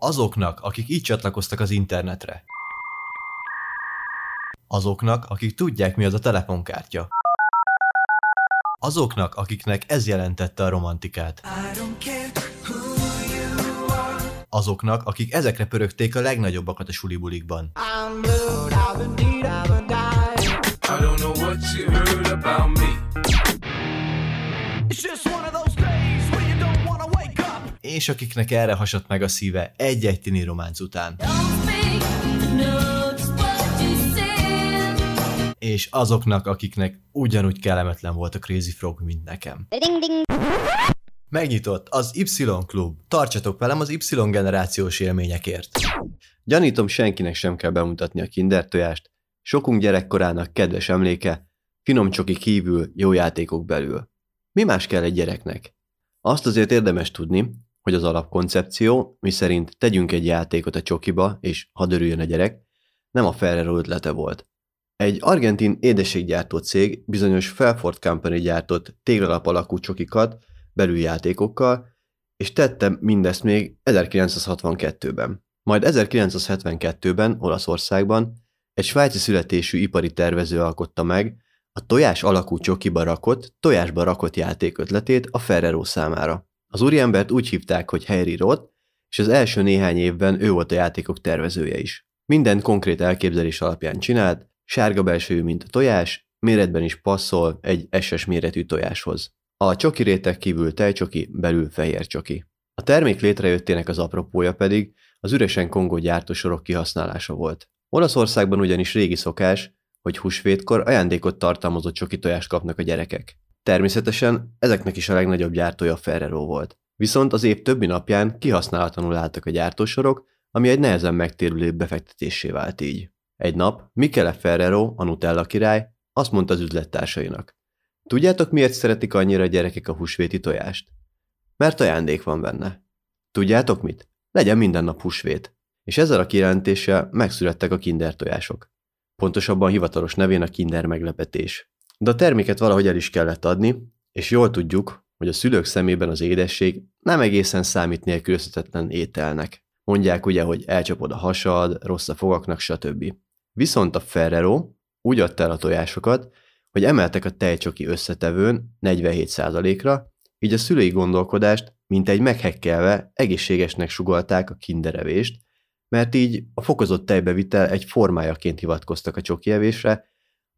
Azoknak, akik így csatlakoztak az internetre. Azoknak, akik tudják, mi az a telefonkártya. Azoknak, akiknek ez jelentette a romantikát. Azoknak, akik ezekre pörögték a legnagyobbakat a sulibulikban. I don't know what you heard about me. It's just one of És akiknek erre hasadt meg a szíve egy-egy tini románc után. És azoknak, akiknek ugyanúgy kellemetlen volt a Crazy Frog, mint nekem. Megnyitott az Y Klub. Tartsatok velem az Y generációs élményekért. Gyanítom, senkinek sem kell bemutatni a kinder tojást. Sokunk gyerekkorának kedves emléke, finom csoki kívül, jó játékok belül. Mi más kell egy gyereknek? Azt azért érdemes tudni, hogy az alapkoncepció, miszerint tegyünk egy játékot a csokiba, és hadd örüljön a gyerek, nem a Ferrero ötlete volt. Egy argentin édességgyártó cég bizonyos Felford Company gyártott téglalap alakú csokikat belüljátékokkal, és tette mindezt még 1962-ben. Majd 1972-ben Olaszországban egy svájci születésű ipari tervező alkotta meg a tojás alakú csokiba rakott, tojásba rakott játék ötletét a Ferrero számára. Az úriembert úgy hívták, hogy Harry Roth, és az első néhány évben ő volt a játékok tervezője is. Minden konkrét elképzelés alapján csinált, sárga belsőjű, mint a tojás, méretben is passzol egy SS méretű tojáshoz. A csoki réteg kívül tejcsoki, belül fehér csoki. A termék létrejöttének az apropója pedig az üresen kongó gyártósorok kihasználása volt. Olaszországban ugyanis régi szokás, hogy húsvétkor ajándékot tartalmazó csoki tojást kapnak a gyerekek. Természetesen ezeknek is a legnagyobb gyártója Ferrero volt. Viszont az év többi napján kihasználatlanul álltak a gyártósorok, ami egy nehezen megtérülő befektetésé vált így. Egy nap Michele Ferrero, a Nutella király, azt mondta az üzlettársainak. Tudjátok, miért szeretik annyira a gyerekek a húsvéti tojást? Mert ajándék van benne. Tudjátok mit? Legyen minden nap húsvét. És ezzel a kijelentéssel megszülettek a kinder tojások. Pontosabban hivatalos nevén a kinder meglepetés. De a terméket valahogy el is kellett adni, és jól tudjuk, hogy a szülők szemében az édesség nem egészen számít nélkülözhetetlen ételnek. Mondják ugye, hogy elcsapod a hasad, rossz a fogaknak, stb. Viszont a Ferrero úgy adta el a tojásokat, hogy emeltek a tejcsoki összetevőn 47%-ra, így a szülői gondolkodást, mint egy meghekkelve, egészségesnek sugalták a kinderevést, mert így a fokozott tejbevitel egy formájaként hivatkoztak a csoki evésre,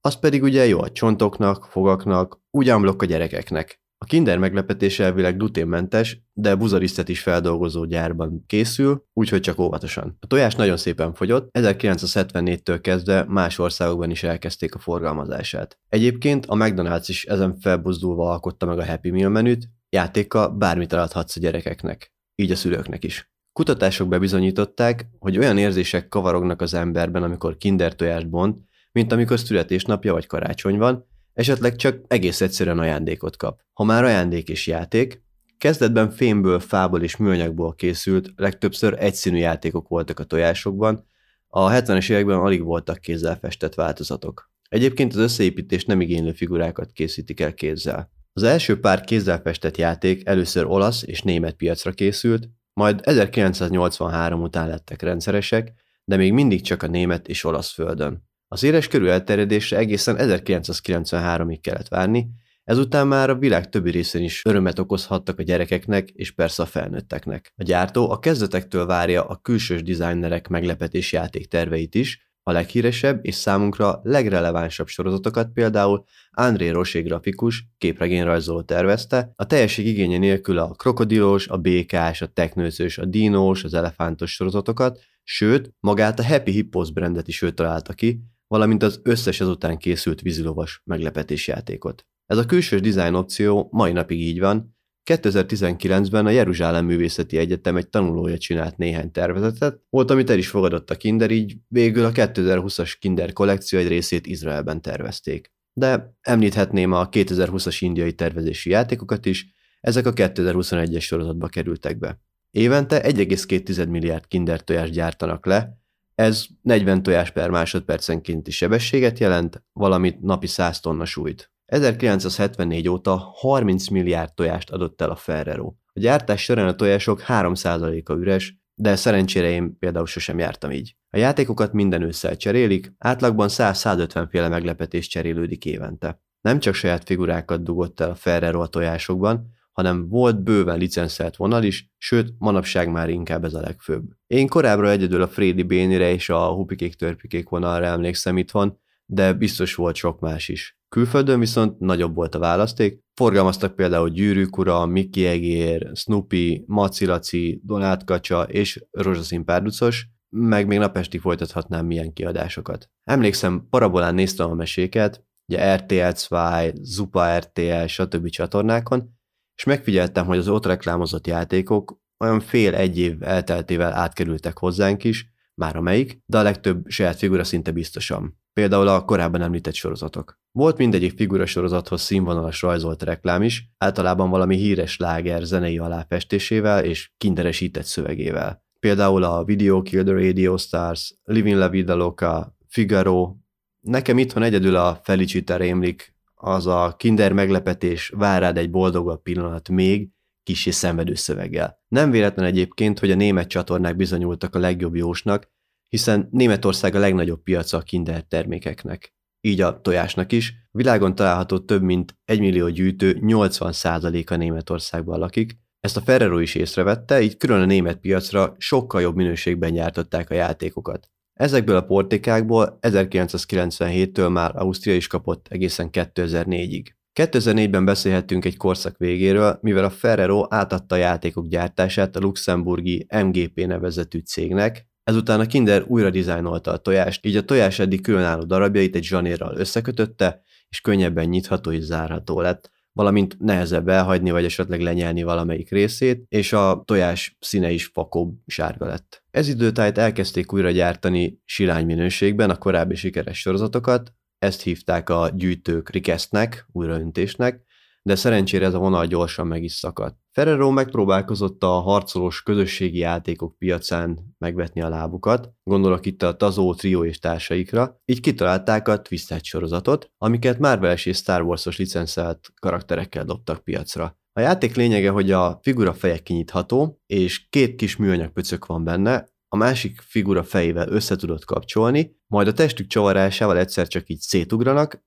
az pedig ugye jó a csontoknak, fogaknak, úgy a gyerekeknek. A kinder meglepetés elvileg gluténmentes, de buzarisztet is feldolgozó gyárban készül, úgyhogy csak óvatosan. A tojás nagyon szépen fogyott, 1974-től kezdve más országokban is elkezdték a forgalmazását. Egyébként a McDonald's is ezen felbuzdulva alkotta meg a Happy Meal menüt, játékkal bármit eladhatsz a gyerekeknek, így a szülőknek is. Kutatások bebizonyították, hogy olyan érzések kavarognak az emberben, amikor kinder tojást bont, mint amikor születésnapja vagy karácsony van, esetleg csak egész egyszerűen ajándékot kap. Ha már ajándék és játék, kezdetben fémből, fából és műanyagból készült, legtöbbször egyszínű játékok voltak a tojásokban, a 70-es években alig voltak kézzel festett változatok. Egyébként az összeépítés nem igénylő figurákat készítik el kézzel. Az első pár kézzel festett játék először olasz és német piacra készült, majd 1983 után lettek rendszeresek, de még mindig csak a német és olasz földön. A széles körű elterjedésre egészen 1993-ig kellett várni, ezután már a világ többi részén is örömet okozhattak a gyerekeknek és persze a felnőtteknek. A gyártó a kezdetektől várja a külsős designerek meglepetés játék terveit is, a leghíresebb és számunkra legrelevánsabb sorozatokat például André Rosé grafikus képregényrajzoló tervezte, a teljesség igénye nélkül a krokodilos, a békás, a teknőzős, a dinós, az elefántos sorozatokat, sőt, magát a Happy Hippos brandet is ő találta ki, valamint az összes ezután készült vízilovas meglepetésjátékot. Ez a külsős design opció mai napig így van, 2019-ben a Jeruzsálem Művészeti Egyetem egy tanulója csinált néhány tervezetet, volt, amit el is fogadott a Kinder, így végül a 2020-as Kinder kollekció egy részét Izraelben tervezték. De említhetném a 2020-as indiai tervezési játékokat is, ezek a 2021-es sorozatba kerültek be. Évente 1,2 milliárd Kinder tojást gyártanak le, ez 40 tojás per másodpercenkénti sebességet jelent, valamint napi 100 tonna súlyt. 1974 óta 30 milliárd tojást adott el a Ferrero. A gyártás során a tojások 3%-a üres, de szerencsére én például sosem jártam így. A játékokat minden ősszel cserélik, átlagban 100-150 féle meglepetés cserélődik évente. Nem csak saját figurákat dugott el a Ferrero a tojásokban, hanem volt bőven licenszelt vonal is, sőt, manapság már inkább ez a legfőbb. Én korábbra egyedül a Frédi Bénire és a Hupikék Törpikék vonalra emlékszem itthon, de biztos volt sok más is. Külföldön viszont nagyobb volt a választék, forgalmaztak például Gyűrűk ura, Mickey Egér, Snoopy, Macilaci, Donát Kacsa és Rozsaszín párducos, meg még napesti folytathatnám milyen kiadásokat. Emlékszem, parabolán néztem a meséket, ugye RTL 2, Zupa RTL, stb. csatornákon, és megfigyeltem, hogy az ott reklámozott játékok olyan fél-egy év elteltével átkerültek hozzánk is, már amelyik, de a legtöbb saját figura szinte biztosan. Például a korábban említett sorozatok. Volt mindegyik figura sorozathoz színvonalas rajzolt reklám is, általában valami híres láger zenei aláfestésével és kinderesített szövegével. Például a Video Kill the Radio Stars, Living La Vida Loca, Figaro. Nekem itthon egyedül a Felicita rémlik, az a kinder meglepetés, vár rád egy boldogabb pillanat még, kis szenvedő szöveggel. Nem véletlen egyébként, hogy a német csatornák bizonyultak a legjobb jósnak, hiszen Németország a legnagyobb piaca a kinder termékeknek. Így a tojásnak is. Világon található több mint 1 millió gyűjtő 80%-a Németországban lakik. Ezt a Ferrero is észrevette, így külön a német piacra sokkal jobb minőségben gyártották a játékokat. Ezekből a portékákból 1997-től már Ausztria is kapott egészen 2004-ig. 2004-ben beszélhettünk egy korszak végéről, mivel a Ferrero átadta a játékok gyártását a luxemburgi MGP nevezetű cégnek, ezután a Kinder újra dizájnolta a tojást, így a tojás eddig különálló darabjait egy zsanérral összekötötte, és könnyebben nyitható és zárható lett, valamint nehezebb elhagyni, vagy esetleg lenyelni valamelyik részét, és a tojás színe is fakóbb sárga lett. Ez időtájt elkezdték újra gyártani sirány minőségben a korábbi sikeres sorozatokat, ezt hívták a gyűjtők rikesztnek, újraöntésnek, de szerencsére ez a vonal gyorsan meg is szakadt. Ferrero megpróbálkozott a harcolós közösségi játékok piacán megvetni a lábukat, gondolok itt a Tazó, Trio és társaikra, így kitalálták a Twisted sorozatot, amiket Marvel és Star Wars-os licenszelt karakterekkel dobtak piacra. A játék lényege, hogy a figura feje kinyitható, és két kis műanyag pöcök van benne, a másik figura fejével össze tudod kapcsolni, majd a testük csavarásával egyszer csak így szétugranak,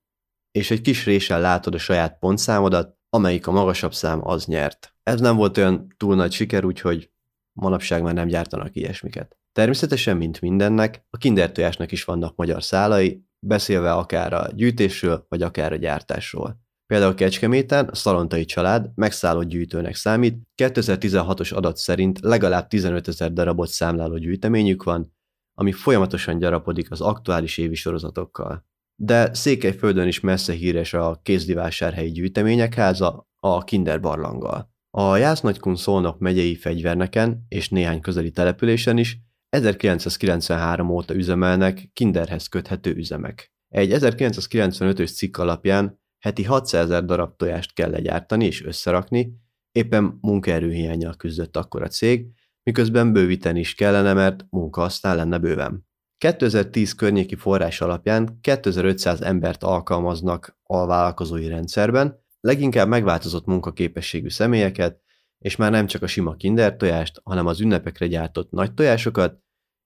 és egy kis réssel látod a saját pontszámodat, amelyik a magasabb szám az nyert. Ez nem volt olyan túl nagy siker, úgyhogy manapság már nem gyártanak ilyesmiket. Természetesen, mint mindennek, a kinder tojásnak is vannak magyar szálai, beszélve akár a gyűjtésről, vagy akár a gyártásról. Például Kecskeméten a Szalontai család megszállott gyűjtőnek számít, 2016-os adat szerint legalább 15 ezer darabot számláló gyűjteményük van, ami folyamatosan gyarapodik az aktuális évi sorozatokkal. De Székelyföldön is messze híres a kézdivásárhelyi gyűjtemények háza, a Kinder barlanggal. A Jásznagykun Szolnok megyei fegyverneken és néhány közeli településen is 1993 óta üzemelnek kinderhez köthető üzemek. Egy 1995-ös cikk alapján heti 600 ezer darab tojást kell legyártani és összerakni, éppen munkaerőhiányjal küzdött akkor a cég, miközben bővíteni is kellene, mert munka aztán lenne bőven. 2010 környéki forrás alapján 2500 embert alkalmaznak a vállalkozói rendszerben, leginkább megváltozott munkaképességű személyeket, és már nem csak a sima kinder tojást, hanem az ünnepekre gyártott nagy tojásokat,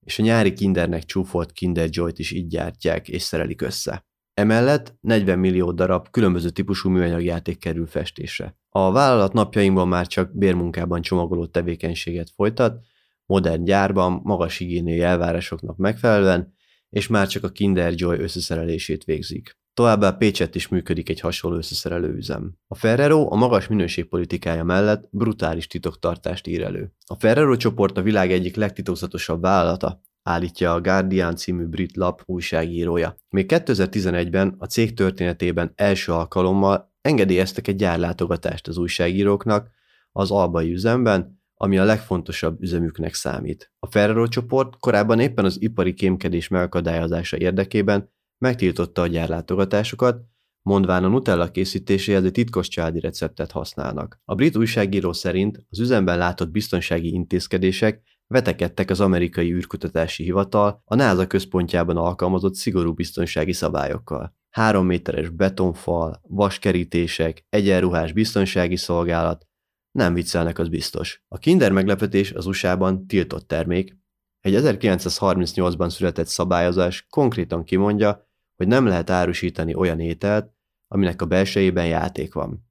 és a nyári kindernek csúfolt Kinder Joy-t is így gyártják és szerelik össze. Emellett 40 millió darab különböző típusú műanyagjáték kerül festésre. A vállalat napjainkban már csak bérmunkában csomagoló tevékenységet folytat, modern gyárban, magas higiéniai elvárásoknak megfelelően, és már csak a Kinder Joy összeszerelését végzik. Továbbá Pécset is működik egy hasonló összeszerelő üzem. A Ferrero a magas minőségpolitikája mellett brutális titoktartást ír elő. A Ferrero csoport a világ egyik legtitokzatosabb vállalata, állítja a Guardian című brit lap újságírója. Még 2011-ben a cég történetében első alkalommal engedélyeztek egy gyárlátogatást az újságíróknak az albai üzemben, ami a legfontosabb üzemüknek számít. A Ferrero csoport korábban éppen az ipari kémkedés megakadályozása érdekében megtiltotta a gyárlátogatásokat, mondván a Nutella készítéséhez egy titkos családi receptet használnak. A brit újságíró szerint az üzemben látott biztonsági intézkedések vetekedtek az amerikai űrkutatási hivatal a NASA központjában alkalmazott szigorú biztonsági szabályokkal. Három méteres betonfal, vaskerítések, egyenruhás biztonsági szolgálat, Nem viccelnek, az biztos. A Kinder meglepetés az USA-ban tiltott termék. Egy 1938-ban született szabályozás konkrétan kimondja, hogy nem lehet árusítani olyan ételt, aminek a belsejében játék van.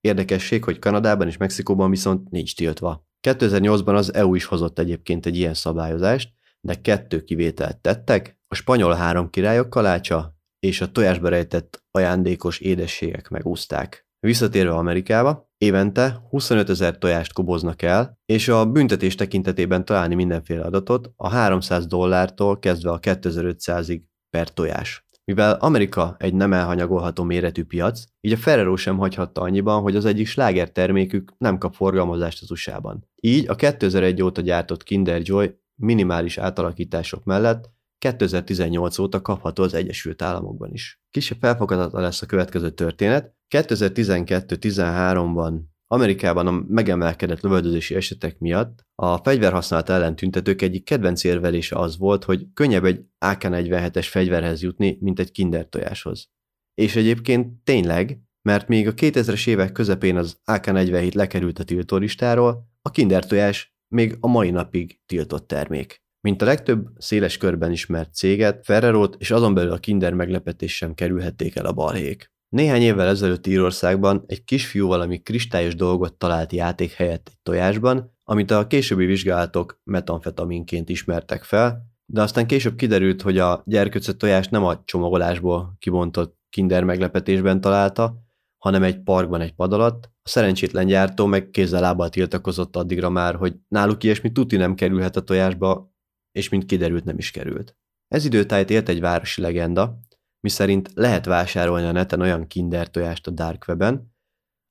Érdekesség, hogy Kanadában és Mexikóban viszont nincs tiltva. 2008-ban az EU is hozott egyébként egy ilyen szabályozást, de kettő kivételt tettek, a spanyol három királyok kalácsa és a tojásba rejtett ajándékos édességek megúzták. Visszatérve Amerikába, évente 25 ezer tojást koboznak el, és a büntetés tekintetében találni mindenféle adatot a 300 dollártól kezdve a 2500-ig per tojás. Mivel Amerika egy nem elhanyagolható méretű piac, így a Ferrero sem hagyhatta annyiban, hogy az egyik sláger termékük nem kap forgalmazást az USA-ban. Így a 2001 óta gyártott Kinder Joy minimális átalakítások mellett 2018 óta kapható az Egyesült Államokban is. Kisebb felfogadatlan lesz a következő történet. 2012-13-ban Amerikában a megemelkedett lövöldözési esetek miatt a fegyverhasználat ellen tüntetők egyik kedvenc érvelése az volt, hogy könnyebb egy AK-47-es fegyverhez jutni, mint egy kinder tojáshoz. És egyébként tényleg, mert még a 2000-es évek közepén az AK-47 lekerült a tiltólistáról, a kinder tojás még a mai napig tiltott termék. Mint a legtöbb széles körben ismert céget, Ferrerot és azon belül a Kinder meglepetés sem kerülhették el a balhék. Néhány évvel ezelőtt Írországban egy kisfiú valami kristályos dolgot talált játék helyett egy tojásban, amit a későbbi vizsgálatok metamfetaminként ismertek fel, de aztán később kiderült, hogy a gyerkőcöt tojást nem a csomagolásból kibontott kinder meglepetésben találta, hanem egy parkban egy pad alatt. A szerencsétlen gyártó meg kézzel lábbal tiltakozott addigra már, hogy náluk ilyesmi tuti nem kerülhet a tojásba, és mint kiderült nem is került. Ez időtájt élt egy városi legenda, miszerint lehet vásárolni a neten olyan kinder tojást a Dark Web-en,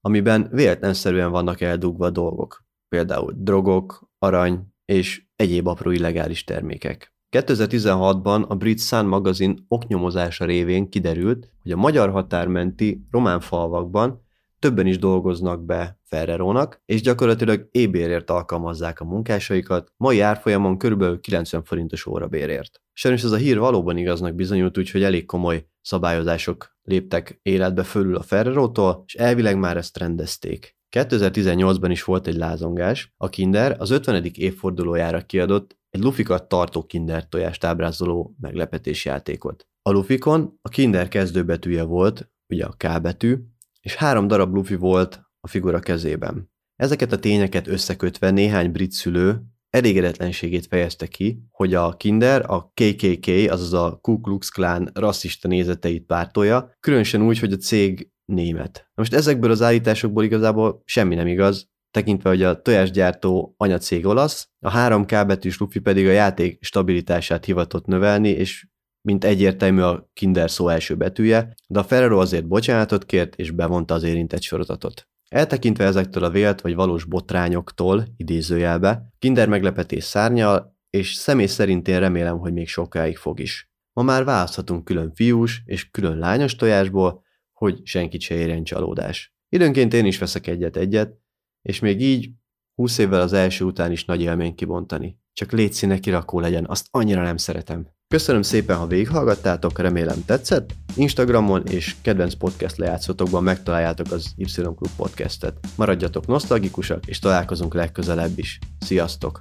amiben véletlenszerűen vannak eldugva dolgok, például drogok, arany és egyéb apró illegális termékek. 2016-ban a brit Sun magazin oknyomozása révén kiderült, hogy a magyar határmenti román falvakban többen is dolgoznak be Ferrerónak, és gyakorlatilag ébérért alkalmazzák a munkásaikat, mai árfolyamon kb. 90 forintos órabérért. Sajnos ez a hír valóban igaznak bizonyult, úgyhogy elég komoly szabályozások léptek életbe fölül a Ferrerótól, és elvileg már ezt rendezték. 2018-ban is volt egy lázongás. A Kinder az 50. évfordulójára kiadott egy lufikat tartó Kinder tojást ábrázoló meglepetésjátékot. A lufikon a Kinder kezdőbetűje volt, ugye a K betű, és három darab lufi volt a figura kezében. Ezeket a tényeket összekötve néhány brit szülő elégedetlenségét fejezte ki, hogy a Kinder a KKK, azaz a Ku Klux Klan rasszista nézeteit pártolja, különösen úgy, hogy a cég német. Most ezekből az állításokból igazából semmi nem igaz, tekintve, hogy a tojásgyártó anyacég olasz, a 3K betűs lufi pedig a játék stabilitását hivatott növelni, és mint egyértelmű a Kinder szó első betűje, de a Ferrero azért bocsánatot kért és bevonta az érintett sorozatot. Eltekintve ezektől a vélt vagy valós botrányoktól, idézőjelbe, Kinder meglepetés szárnyal, és személy szerint én remélem, hogy még sokáig fog is. Ma már választhatunk külön fiús és külön lányos tojásból, hogy senkit se érjen csalódás. Időnként én is veszek egyet-egyet, és még így 20 évvel az első után is nagy élmény kibontani. Csak létszíne kirakó legyen, azt annyira nem szeretem. Köszönöm szépen, ha végighallgattátok, remélem tetszett. Instagramon és kedvenc podcast lejátszótokban megtaláljátok az Y Club podcastet. Maradjatok nosztalgikusak, és találkozunk legközelebb is. Sziasztok!